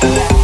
Bye.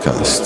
Podcast.